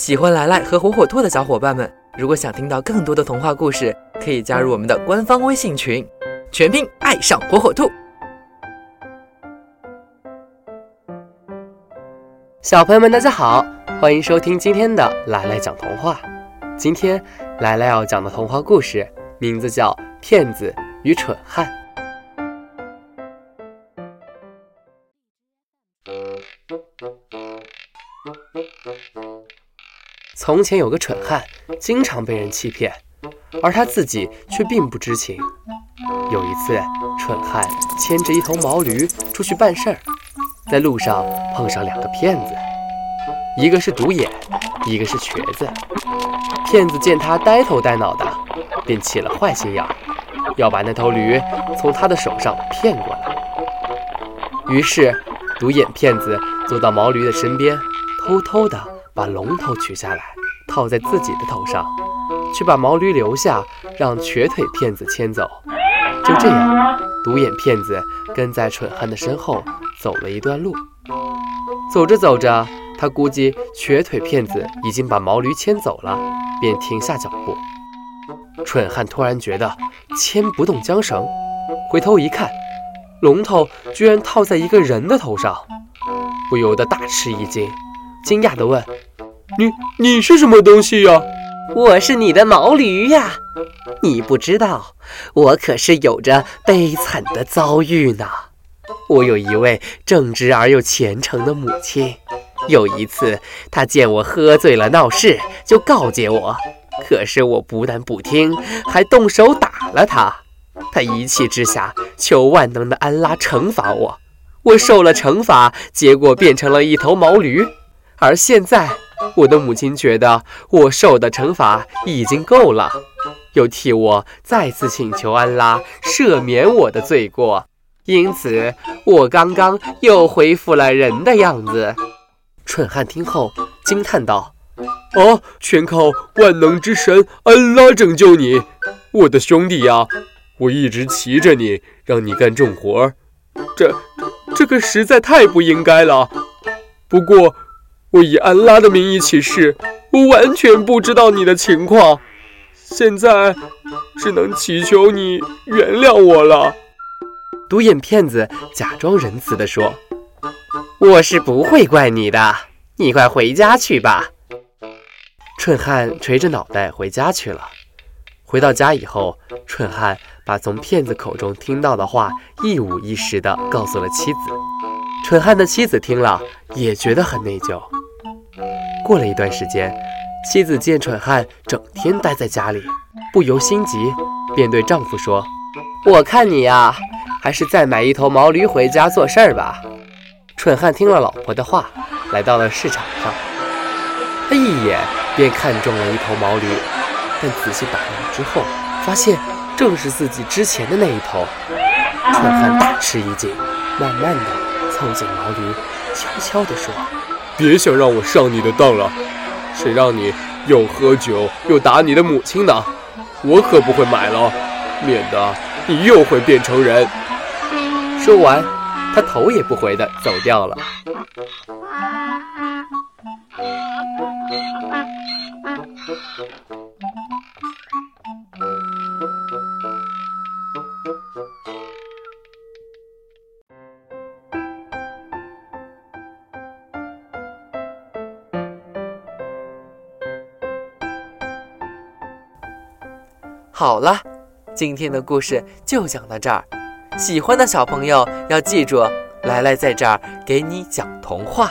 喜欢来来和火火兔的小伙伴们，如果想听到更多的童话故事，可以加入我们的官方微信群，全拼爱上火火兔。小朋友们，大家好，欢迎收听今天的来来讲童话。今天来来要讲的童话故事名字叫《骗子与蠢汉》。从前有个蠢汉，经常被人欺骗，而他自己却并不知情。有一次，蠢汉牵着一头毛驴出去办事儿，在路上碰上两个骗子，一个是独眼，一个是瘸子。骗子见他呆头呆脑的，便起了坏心眼，要把那头驴从他的手上骗过来。于是，独眼骗子走到毛驴的身边，偷偷的把龙头取下来。套在自己的头上，却把毛驴留下，让瘸腿骗子牵走。就这样，独眼骗子跟在蠢汉的身后走了一段路。走着走着，他估计瘸腿骗子已经把毛驴牵走了，便停下脚步。蠢汉突然觉得牵不动缰绳，回头一看，龙头居然套在一个人的头上，不由得大吃一惊，惊讶地问。你你是什么东西呀？我是你的毛驴呀！你不知道，我可是有着悲惨的遭遇呢。我有一位正直而又虔诚的母亲，有一次她见我喝醉了闹事，就告诫我，可是我不但不听，还动手打了她。她一气之下，求万能的安拉惩罚我。我受了惩罚，结果变成了一头毛驴，而现在。我的母亲觉得我受的惩罚已经够了，又替我再次请求安拉赦免我的罪过，因此我刚刚又恢复了人的样子。蠢汉听后惊叹道：“啊，全靠万能之神安拉拯救你，我的兄弟呀！我一直骑着你，让你干重活，这这个实在太不应该了。不过……”我以安拉的名义起誓，我完全不知道你的情况，现在只能祈求你原谅我了。独眼骗子假装仁慈地说：“我是不会怪你的，你快回家去吧。”蠢汉垂着脑袋回家去了。回到家以后，蠢汉把从骗子口中听到的话一五一十地告诉了妻子。蠢汉的妻子听了也觉得很内疚。过了一段时间，妻子见蠢汉整天待在家里，不由心急，便对丈夫说：“我看你呀，还是再买一头毛驴回家做事儿吧。”蠢汉听了老婆的话，来到了市场上，他一眼便看中了一头毛驴，但仔细打量之后，发现正是自己之前的那一头。蠢汉大吃一惊，慢慢的凑近毛驴，悄悄地说。别想让我上你的当了！谁让你又喝酒又打你的母亲呢？我可不会买了，免得你又会变成人。说完，他头也不回的走掉了。好了，今天的故事就讲到这儿。喜欢的小朋友要记住，来来在这儿给你讲童话。